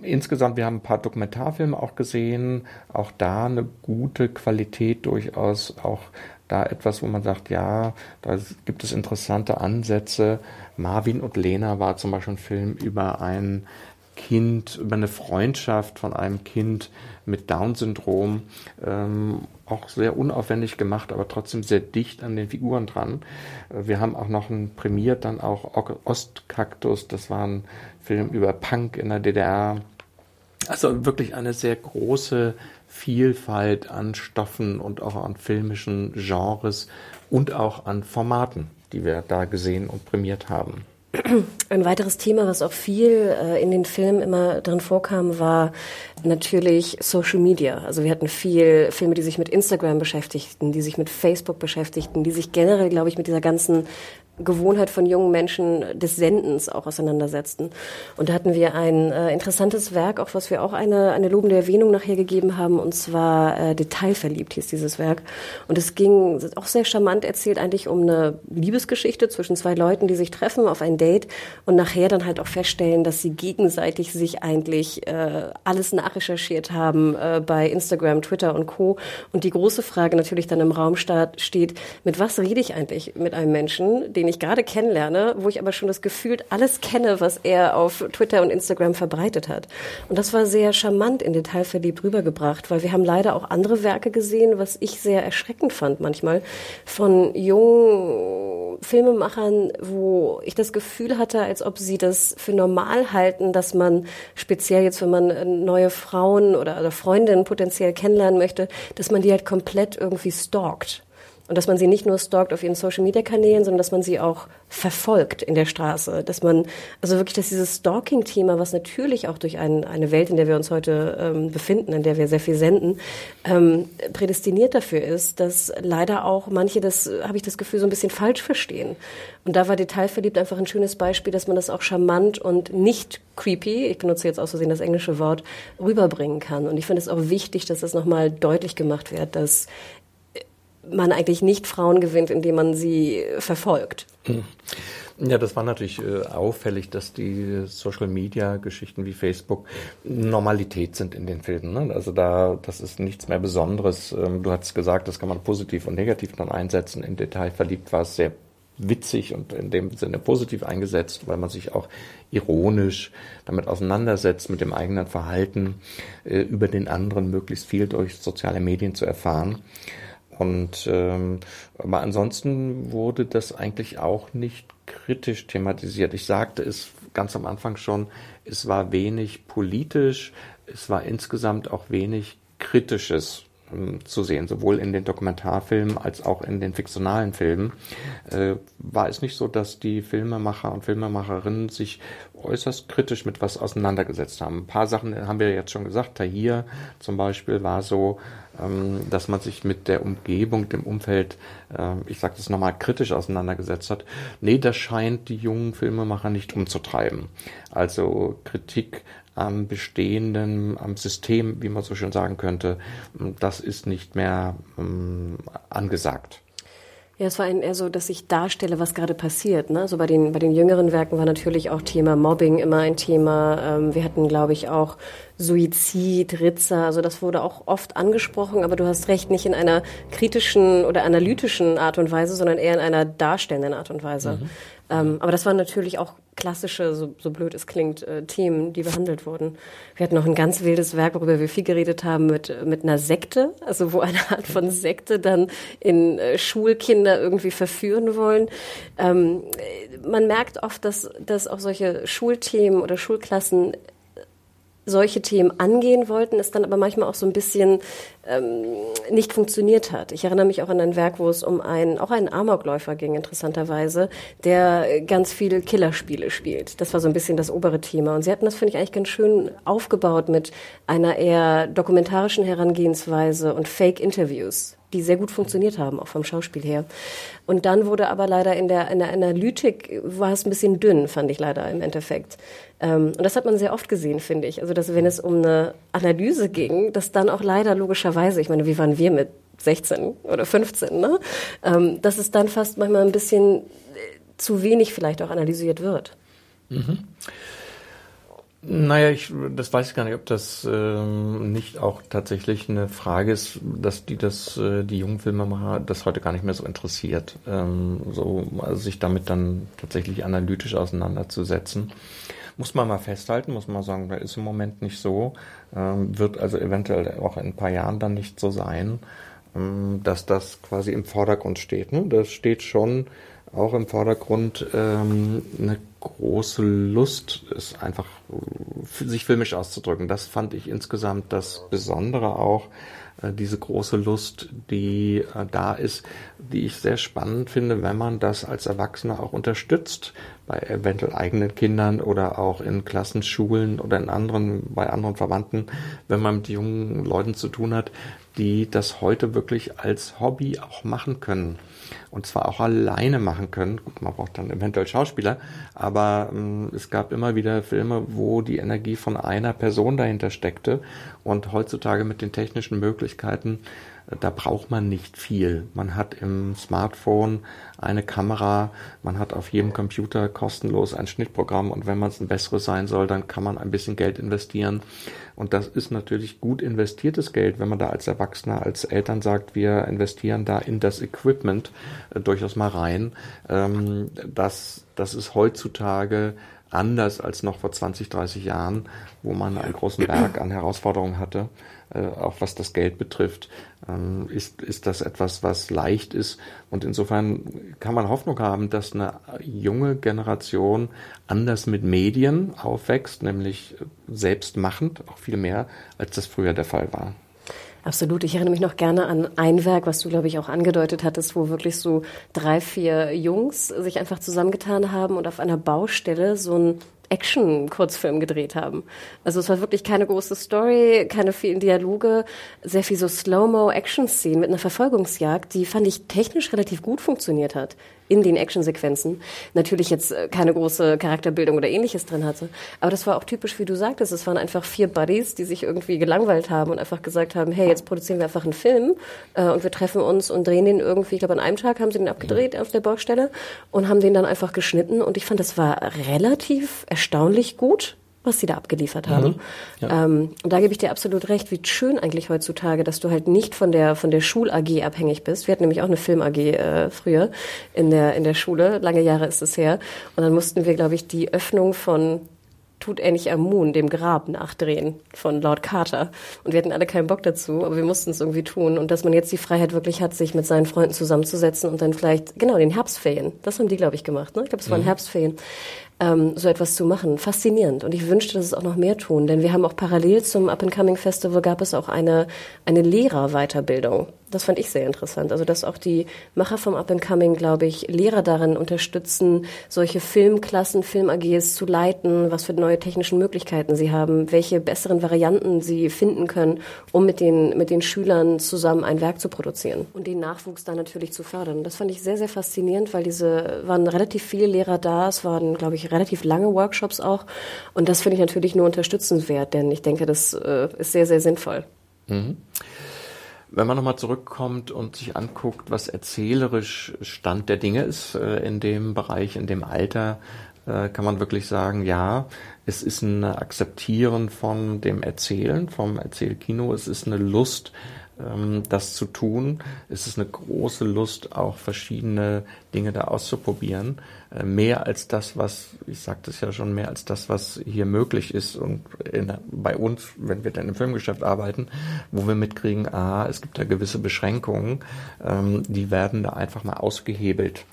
Insgesamt, wir haben ein paar Dokumentarfilme auch gesehen, auch da eine gute Qualität durchaus, auch da etwas, wo man sagt, ja, da gibt es interessante Ansätze. Marvin und Lena war zum Beispiel ein Film über ein Kind, über eine Freundschaft von einem Kind mit Down-Syndrom. Ähm, auch sehr unaufwendig gemacht, aber trotzdem sehr dicht an den Figuren dran. Äh, wir haben auch noch ein prämiert, dann auch Ostkaktus. Das war ein Film über Punk in der DDR. Also wirklich eine sehr große Vielfalt an Stoffen und auch an filmischen Genres und auch an Formaten, die wir da gesehen und prämiert haben. Ein weiteres Thema, was auch viel äh, in den Filmen immer drin vorkam, war natürlich Social Media. Also wir hatten viel Filme, die sich mit Instagram beschäftigten, die sich mit Facebook beschäftigten, die sich generell, glaube ich, mit dieser ganzen Gewohnheit von jungen Menschen des Sendens auch auseinandersetzten. Und da hatten wir ein äh, interessantes Werk, auch was wir auch eine, eine lobende Erwähnung nachher gegeben haben, und zwar äh, Detailverliebt hieß dieses Werk. Und es ging auch sehr charmant erzählt eigentlich um eine Liebesgeschichte zwischen zwei Leuten, die sich treffen auf ein Date und nachher dann halt auch feststellen, dass sie gegenseitig sich eigentlich äh, alles nachrecherchiert haben äh, bei Instagram, Twitter und Co. Und die große Frage natürlich dann im Raum steht, mit was rede ich eigentlich mit einem Menschen, den ich gerade kennenlerne, wo ich aber schon das Gefühl alles kenne, was er auf Twitter und Instagram verbreitet hat. Und das war sehr charmant in Detail verliebt rübergebracht, weil wir haben leider auch andere Werke gesehen, was ich sehr erschreckend fand manchmal, von jungen Filmemachern, wo ich das Gefühl hatte, als ob sie das für normal halten, dass man speziell jetzt, wenn man neue Frauen oder, oder Freundinnen potenziell kennenlernen möchte, dass man die halt komplett irgendwie stalkt. Und dass man sie nicht nur stalkt auf ihren Social-Media-Kanälen, sondern dass man sie auch verfolgt in der Straße. Dass man, also wirklich, dass dieses Stalking-Thema, was natürlich auch durch ein, eine Welt, in der wir uns heute ähm, befinden, in der wir sehr viel senden, ähm, prädestiniert dafür ist, dass leider auch manche das, habe ich das Gefühl, so ein bisschen falsch verstehen. Und da war Detailverliebt einfach ein schönes Beispiel, dass man das auch charmant und nicht creepy, ich benutze jetzt aus Versehen das englische Wort, rüberbringen kann. Und ich finde es auch wichtig, dass das nochmal deutlich gemacht wird, dass man eigentlich nicht Frauen gewinnt, indem man sie verfolgt. Hm. Ja, das war natürlich äh, auffällig, dass die Social-Media-Geschichten wie Facebook Normalität sind in den Filmen. Ne? Also da, das ist nichts mehr Besonderes. Ähm, du hast gesagt, das kann man positiv und negativ dann einsetzen. Im Detail verliebt war es sehr witzig und in dem Sinne positiv eingesetzt, weil man sich auch ironisch damit auseinandersetzt, mit dem eigenen Verhalten äh, über den anderen möglichst viel durch soziale Medien zu erfahren. Und ähm, aber ansonsten wurde das eigentlich auch nicht kritisch thematisiert. Ich sagte es ganz am Anfang schon, es war wenig politisch, es war insgesamt auch wenig kritisches ähm, zu sehen, sowohl in den Dokumentarfilmen als auch in den fiktionalen Filmen, äh, war es nicht so, dass die Filmemacher und Filmemacherinnen sich äußerst kritisch mit was auseinandergesetzt haben. Ein paar Sachen haben wir jetzt schon gesagt. Tahir zum Beispiel war so, dass man sich mit der Umgebung, dem Umfeld, äh, ich sage das nochmal, kritisch auseinandergesetzt hat. Nee, das scheint die jungen Filmemacher nicht umzutreiben. Also Kritik am Bestehenden, am System, wie man so schön sagen könnte, das ist nicht mehr ähm, angesagt. Ja, es war eher so, dass ich darstelle, was gerade passiert. Ne? So bei den, bei den jüngeren Werken war natürlich auch Thema Mobbing immer ein Thema. Ähm, wir hatten, glaube ich, auch Suizid, Ritzer. Also das wurde auch oft angesprochen, aber du hast recht, nicht in einer kritischen oder analytischen Art und Weise, sondern eher in einer darstellenden Art und Weise. Mhm. Ähm, aber das waren natürlich auch klassische, so, so blöd es klingt, äh, Themen, die behandelt wurden. Wir hatten noch ein ganz wildes Werk, worüber wir viel geredet haben, mit, mit einer Sekte, also wo eine Art von Sekte dann in äh, Schulkinder irgendwie verführen wollen. Ähm, man merkt oft, dass, dass auch solche Schulthemen oder Schulklassen solche Themen angehen wollten, es dann aber manchmal auch so ein bisschen ähm, nicht funktioniert hat. Ich erinnere mich auch an ein Werk, wo es um einen, auch einen Amokläufer ging, interessanterweise, der ganz viele Killerspiele spielt. Das war so ein bisschen das obere Thema. Und sie hatten das, finde ich, eigentlich ganz schön aufgebaut mit einer eher dokumentarischen Herangehensweise und Fake-Interviews die sehr gut funktioniert haben, auch vom Schauspiel her. Und dann wurde aber leider in der, in der Analytik war es ein bisschen dünn, fand ich leider im Endeffekt. Ähm, und das hat man sehr oft gesehen, finde ich. Also, dass wenn es um eine Analyse ging, dass dann auch leider logischerweise, ich meine, wie waren wir mit 16 oder 15, ne? Ähm, dass es dann fast manchmal ein bisschen zu wenig vielleicht auch analysiert wird. Mhm. Naja, ich, das weiß ich gar nicht, ob das ähm, nicht auch tatsächlich eine Frage ist, dass die das, äh, die jungen Filmemacher das heute gar nicht mehr so interessiert, ähm, so also sich damit dann tatsächlich analytisch auseinanderzusetzen. Muss man mal festhalten, muss man sagen, da ist im Moment nicht so, ähm, wird also eventuell auch in ein paar Jahren dann nicht so sein. ähm, dass das quasi im Vordergrund steht. Ne? Das steht schon auch im Vordergrund ähm, eine große Lust, ist einfach sich filmisch auszudrücken. Das fand ich insgesamt das Besondere auch äh, diese große Lust, die äh, da ist, die ich sehr spannend finde, wenn man das als Erwachsener auch unterstützt, bei eventuell eigenen Kindern oder auch in Klassenschulen oder in anderen, bei anderen Verwandten, wenn man mit jungen Leuten zu tun hat, die das heute wirklich als Hobby auch machen können. Und zwar auch alleine machen können. Gut, man braucht dann eventuell Schauspieler, aber ähm, es gab immer wieder Filme, wo die Energie von einer Person dahinter steckte. Und heutzutage mit den technischen Möglichkeiten da braucht man nicht viel. Man hat im Smartphone eine Kamera, man hat auf jedem Computer kostenlos ein Schnittprogramm und wenn man es ein besseres sein soll, dann kann man ein bisschen Geld investieren. Und das ist natürlich gut investiertes Geld, wenn man da als Erwachsener, als Eltern sagt, wir investieren da in das Equipment äh, durchaus mal rein. Ähm, das, das ist heutzutage anders als noch vor 20, 30 Jahren, wo man einen großen Berg an Herausforderungen hatte, äh, auch was das Geld betrifft, ist, ist das etwas, was leicht ist. Und insofern kann man Hoffnung haben, dass eine junge Generation anders mit Medien aufwächst, nämlich selbstmachend, auch viel mehr, als das früher der Fall war. Absolut. Ich erinnere mich noch gerne an ein Werk, was du, glaube ich, auch angedeutet hattest, wo wirklich so drei, vier Jungs sich einfach zusammengetan haben und auf einer Baustelle so ein Action-Kurzfilm gedreht haben. Also es war wirklich keine große Story, keine vielen Dialoge, sehr viel so Slow-Mo-Action-Szenen mit einer Verfolgungsjagd, die fand ich technisch relativ gut funktioniert hat in den Actionsequenzen. Natürlich jetzt äh, keine große Charakterbildung oder ähnliches drin hatte. Aber das war auch typisch, wie du sagtest. Es waren einfach vier Buddies, die sich irgendwie gelangweilt haben und einfach gesagt haben, hey, jetzt produzieren wir einfach einen Film äh, und wir treffen uns und drehen den irgendwie, ich glaube an einem Tag haben sie den abgedreht auf der Baustelle und haben den dann einfach geschnitten. Und ich fand, das war relativ erstaunlich gut was sie da abgeliefert haben. Mhm. Ja. Ähm, und da gebe ich dir absolut recht, wie schön eigentlich heutzutage, dass du halt nicht von der von der Schul-AG abhängig bist. Wir hatten nämlich auch eine Film-AG äh, früher in der in der Schule, lange Jahre ist es her. Und dann mussten wir, glaube ich, die Öffnung von tut er nicht am Moon, dem Grab, nachdrehen von Lord Carter. Und wir hatten alle keinen Bock dazu, aber wir mussten es irgendwie tun. Und dass man jetzt die Freiheit wirklich hat, sich mit seinen Freunden zusammenzusetzen und dann vielleicht, genau, den Herbstferien, das haben die, glaube ich, gemacht. Ne? Ich glaube, es waren mhm. Herbstferien ähm, so etwas zu machen. Faszinierend. Und ich wünschte, dass es auch noch mehr tun, denn wir haben auch parallel zum Up and Coming Festival gab es auch eine, eine Lehrerweiterbildung. Das fand ich sehr interessant. Also, dass auch die Macher vom Up and Coming, glaube ich, Lehrer darin unterstützen, solche Filmklassen, Film-AGs zu leiten, was für neue technischen Möglichkeiten sie haben, welche besseren Varianten sie finden können, um mit den, mit den Schülern zusammen ein Werk zu produzieren und den Nachwuchs da natürlich zu fördern. Das fand ich sehr, sehr faszinierend, weil diese, waren relativ viele Lehrer da. Es waren, glaube ich, relativ lange Workshops auch. Und das finde ich natürlich nur unterstützenswert, denn ich denke, das äh, ist sehr, sehr sinnvoll. Mhm. Wenn man nochmal zurückkommt und sich anguckt, was erzählerisch Stand der Dinge ist äh, in dem Bereich, in dem Alter, äh, kann man wirklich sagen, ja, es ist ein Akzeptieren von dem Erzählen, vom Erzählkino, es ist eine Lust, das zu tun. Es ist eine große Lust, auch verschiedene Dinge da auszuprobieren. Äh, mehr als das, was, ich sagte es ja schon, mehr als das, was hier möglich ist. Und in, bei uns, wenn wir dann im Filmgeschäft arbeiten, wo wir mitkriegen, ah, es gibt da gewisse Beschränkungen, ähm, die werden da einfach mal ausgehebelt.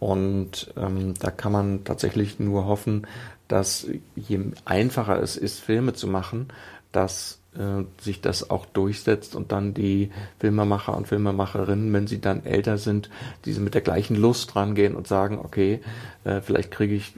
Und ähm, da kann man tatsächlich nur hoffen, dass je einfacher es ist, Filme zu machen, dass äh, sich das auch durchsetzt und dann die Filmemacher und Filmemacherinnen, wenn sie dann älter sind, diese mit der gleichen Lust rangehen und sagen, okay, äh, vielleicht kriege ich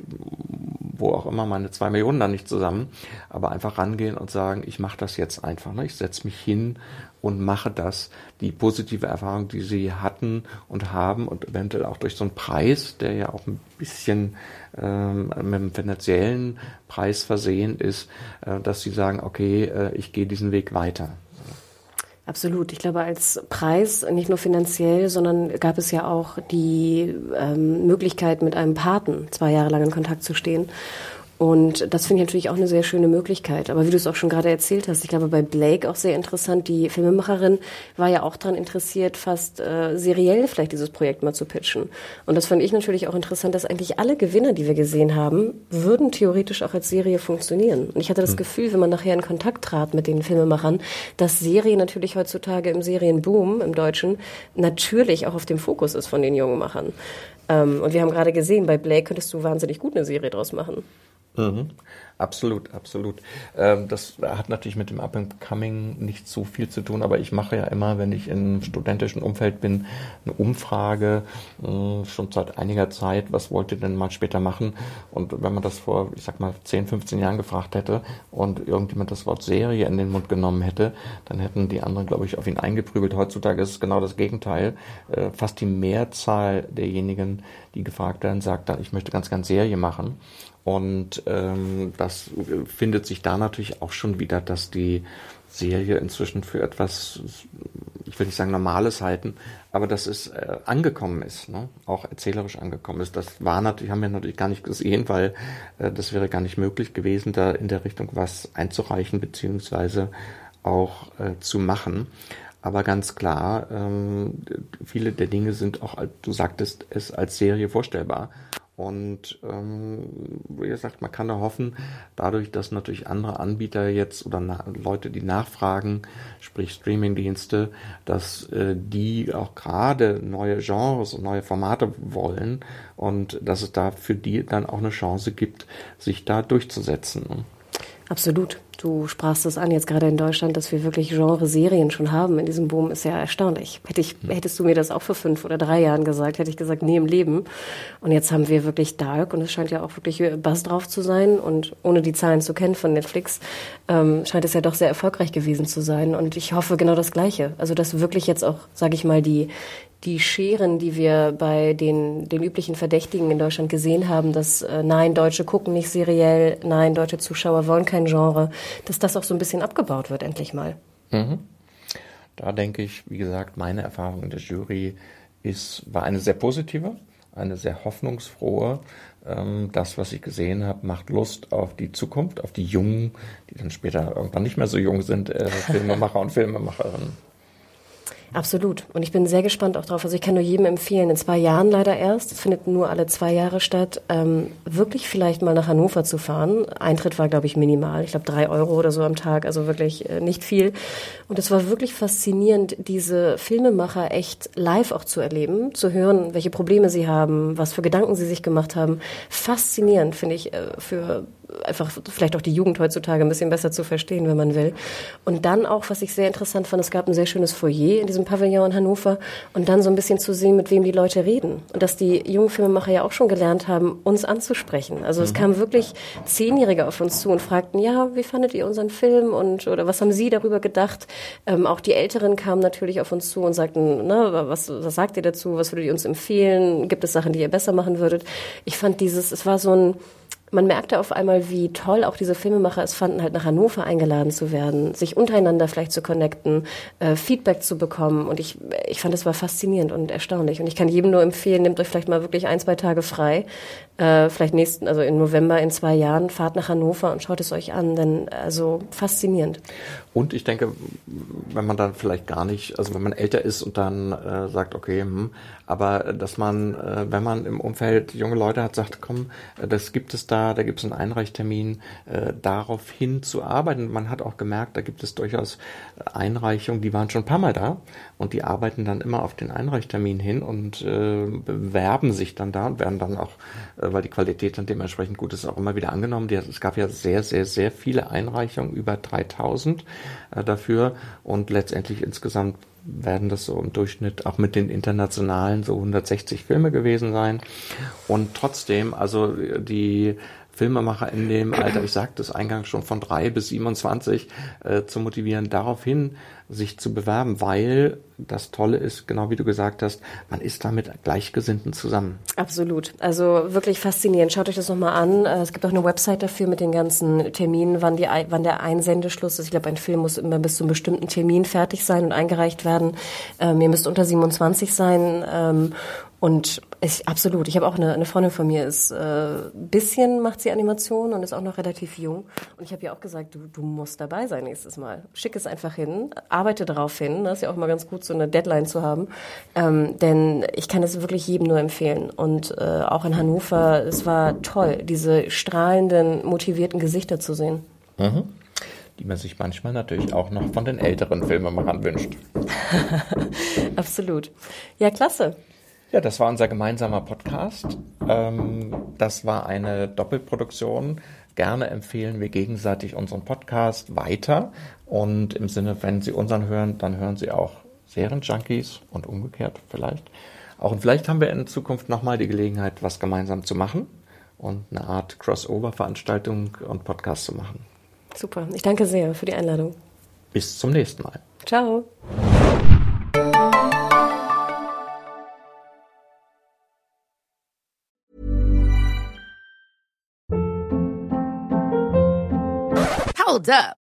wo auch immer meine zwei Millionen dann nicht zusammen, aber einfach rangehen und sagen, ich mache das jetzt einfach. Ne? Ich setze mich hin und mache das. Die positive Erfahrung, die sie hatten und haben und eventuell auch durch so einen Preis, der ja auch ein bisschen ähm, mit einem finanziellen Preis versehen ist, äh, dass sie sagen, okay, äh, ich gehe diesen Weg weiter. Absolut. Ich glaube, als Preis, nicht nur finanziell, sondern gab es ja auch die ähm, Möglichkeit, mit einem Paten zwei Jahre lang in Kontakt zu stehen. Und das finde ich natürlich auch eine sehr schöne Möglichkeit. Aber wie du es auch schon gerade erzählt hast, ich glaube bei Blake auch sehr interessant, die Filmemacherin war ja auch daran interessiert, fast äh, seriell vielleicht dieses Projekt mal zu pitchen. Und das fand ich natürlich auch interessant, dass eigentlich alle Gewinner, die wir gesehen haben, würden theoretisch auch als Serie funktionieren. Und ich hatte das mhm. Gefühl, wenn man nachher in Kontakt trat mit den Filmemachern, dass Serie natürlich heutzutage im Serienboom im Deutschen natürlich auch auf dem Fokus ist von den jungen Machern. Ähm, und wir haben gerade gesehen, bei Blake könntest du wahnsinnig gut eine Serie draus machen. Mhm. Absolut, absolut. Ähm, das hat natürlich mit dem Up and Coming nicht so viel zu tun, aber ich mache ja immer, wenn ich im studentischen Umfeld bin, eine Umfrage, äh, schon seit einiger Zeit, was wollt ihr denn mal später machen? Und wenn man das vor, ich sag mal, 10, 15 Jahren gefragt hätte und irgendjemand das Wort Serie in den Mund genommen hätte, dann hätten die anderen, glaube ich, auf ihn eingeprügelt. Heutzutage ist es genau das Gegenteil. Äh, fast die Mehrzahl derjenigen, die gefragt werden, sagt dann, ich möchte ganz, ganz Serie machen. Und ähm, das findet sich da natürlich auch schon wieder, dass die Serie inzwischen für etwas, ich will nicht sagen Normales halten, aber dass es äh, angekommen ist, ne? auch erzählerisch angekommen ist. Das war natürlich, haben wir natürlich gar nicht gesehen, weil äh, das wäre gar nicht möglich gewesen, da in der Richtung was einzureichen beziehungsweise auch äh, zu machen. Aber ganz klar, ähm, viele der Dinge sind auch, du sagtest es, als Serie vorstellbar. Und ähm, wie gesagt, man kann da hoffen, dadurch, dass natürlich andere Anbieter jetzt oder Leute, die nachfragen, sprich Streamingdienste, dass äh, die auch gerade neue Genres und neue Formate wollen und dass es da für die dann auch eine Chance gibt, sich da durchzusetzen. Absolut. Du sprachst es an, jetzt gerade in Deutschland, dass wir wirklich Genre-Serien schon haben in diesem Boom, ist ja erstaunlich. Hätte ich, hättest du mir das auch vor fünf oder drei Jahren gesagt, hätte ich gesagt, nie im Leben. Und jetzt haben wir wirklich Dark und es scheint ja auch wirklich Bass drauf zu sein. Und ohne die Zahlen zu kennen von Netflix, ähm, scheint es ja doch sehr erfolgreich gewesen zu sein. Und ich hoffe genau das Gleiche. Also, dass wirklich jetzt auch, sage ich mal, die, die Scheren, die wir bei den, den üblichen Verdächtigen in Deutschland gesehen haben, dass äh, nein, Deutsche gucken nicht seriell, nein, deutsche Zuschauer wollen kein Genre, dass das auch so ein bisschen abgebaut wird, endlich mal. Mhm. Da denke ich, wie gesagt, meine Erfahrung in der Jury ist, war eine sehr positive, eine sehr hoffnungsfrohe. Ähm, das, was ich gesehen habe, macht Lust auf die Zukunft, auf die Jungen, die dann später irgendwann nicht mehr so jung sind, äh, Filmemacher und Filmemacherinnen. Absolut. Und ich bin sehr gespannt auch drauf. Also ich kann nur jedem empfehlen, in zwei Jahren leider erst, es findet nur alle zwei Jahre statt, ähm, wirklich vielleicht mal nach Hannover zu fahren. Eintritt war, glaube ich, minimal. Ich glaube, drei Euro oder so am Tag, also wirklich äh, nicht viel. Und es war wirklich faszinierend, diese Filmemacher echt live auch zu erleben, zu hören, welche Probleme sie haben, was für Gedanken sie sich gemacht haben. Faszinierend, finde ich, äh, für einfach vielleicht auch die Jugend heutzutage ein bisschen besser zu verstehen, wenn man will. Und dann auch, was ich sehr interessant fand, es gab ein sehr schönes Foyer in diesem Pavillon in Hannover und dann so ein bisschen zu sehen, mit wem die Leute reden. Und dass die jungen Filmemacher ja auch schon gelernt haben, uns anzusprechen. Also mhm. es kamen wirklich Zehnjährige auf uns zu und fragten, ja, wie fandet ihr unseren Film und oder was haben Sie darüber gedacht? Ähm, auch die Älteren kamen natürlich auf uns zu und sagten, na, was, was sagt ihr dazu? Was würdet ihr uns empfehlen? Gibt es Sachen, die ihr besser machen würdet? Ich fand dieses, es war so ein man merkte auf einmal, wie toll auch diese Filmemacher es fanden, halt nach Hannover eingeladen zu werden, sich untereinander vielleicht zu connecten, äh, Feedback zu bekommen. Und ich, ich fand, es war faszinierend und erstaunlich. Und ich kann jedem nur empfehlen, nehmt euch vielleicht mal wirklich ein, zwei Tage frei, äh, vielleicht nächsten, also im November in zwei Jahren, fahrt nach Hannover und schaut es euch an, denn also faszinierend. Und ich denke, wenn man dann vielleicht gar nicht, also wenn man älter ist und dann äh, sagt, okay, hm, aber dass man, äh, wenn man im Umfeld junge Leute hat, sagt, komm, äh, das gibt es da, da gibt es einen Einreichtermin, äh, darauf hin zu arbeiten. Man hat auch gemerkt, da gibt es durchaus Einreichungen, die waren schon ein paar Mal da und die arbeiten dann immer auf den Einreichtermin hin und äh, bewerben sich dann da und werden dann auch, äh, weil die Qualität dann dementsprechend gut ist, auch immer wieder angenommen. Die, es gab ja sehr, sehr, sehr viele Einreichungen, über 3000 äh, dafür und letztendlich insgesamt werden das so im Durchschnitt auch mit den internationalen so 160 Filme gewesen sein. Und trotzdem, also die Filmemacher in dem Alter, ich sagte es eingangs schon von drei bis 27, äh, zu motivieren, daraufhin sich zu bewerben, weil das Tolle ist, genau wie du gesagt hast, man ist da mit Gleichgesinnten zusammen. Absolut. Also wirklich faszinierend. Schaut euch das nochmal an. Äh, es gibt auch eine Website dafür mit den ganzen Terminen, wann, die, wann der Einsendeschluss ist. Ich glaube, ein Film muss immer bis zu einem bestimmten Termin fertig sein und eingereicht werden. Ähm, ihr müsst unter 27 sein. Ähm, und ich, absolut, ich habe auch eine, eine Freundin von mir, ist äh, bisschen macht sie Animation und ist auch noch relativ jung. Und ich habe ihr auch gesagt, du, du musst dabei sein nächstes Mal. Schick es einfach hin, arbeite darauf hin. Das ist ja auch mal ganz gut, so eine Deadline zu haben. Ähm, denn ich kann es wirklich jedem nur empfehlen. Und äh, auch in Hannover, es war toll, diese strahlenden, motivierten Gesichter zu sehen. Mhm die man sich manchmal natürlich auch noch von den älteren Filmemachern wünscht. Absolut. Ja, klasse. Ja, das war unser gemeinsamer Podcast. Ähm, das war eine Doppelproduktion. Gerne empfehlen wir gegenseitig unseren Podcast weiter. Und im Sinne, wenn Sie unseren hören, dann hören Sie auch Serienjunkies und umgekehrt vielleicht. Auch und vielleicht haben wir in Zukunft nochmal die Gelegenheit, was gemeinsam zu machen und eine Art Crossover-Veranstaltung und Podcast zu machen. Super. Ich danke sehr für die Einladung. Bis zum nächsten Mal. Ciao. Hold up.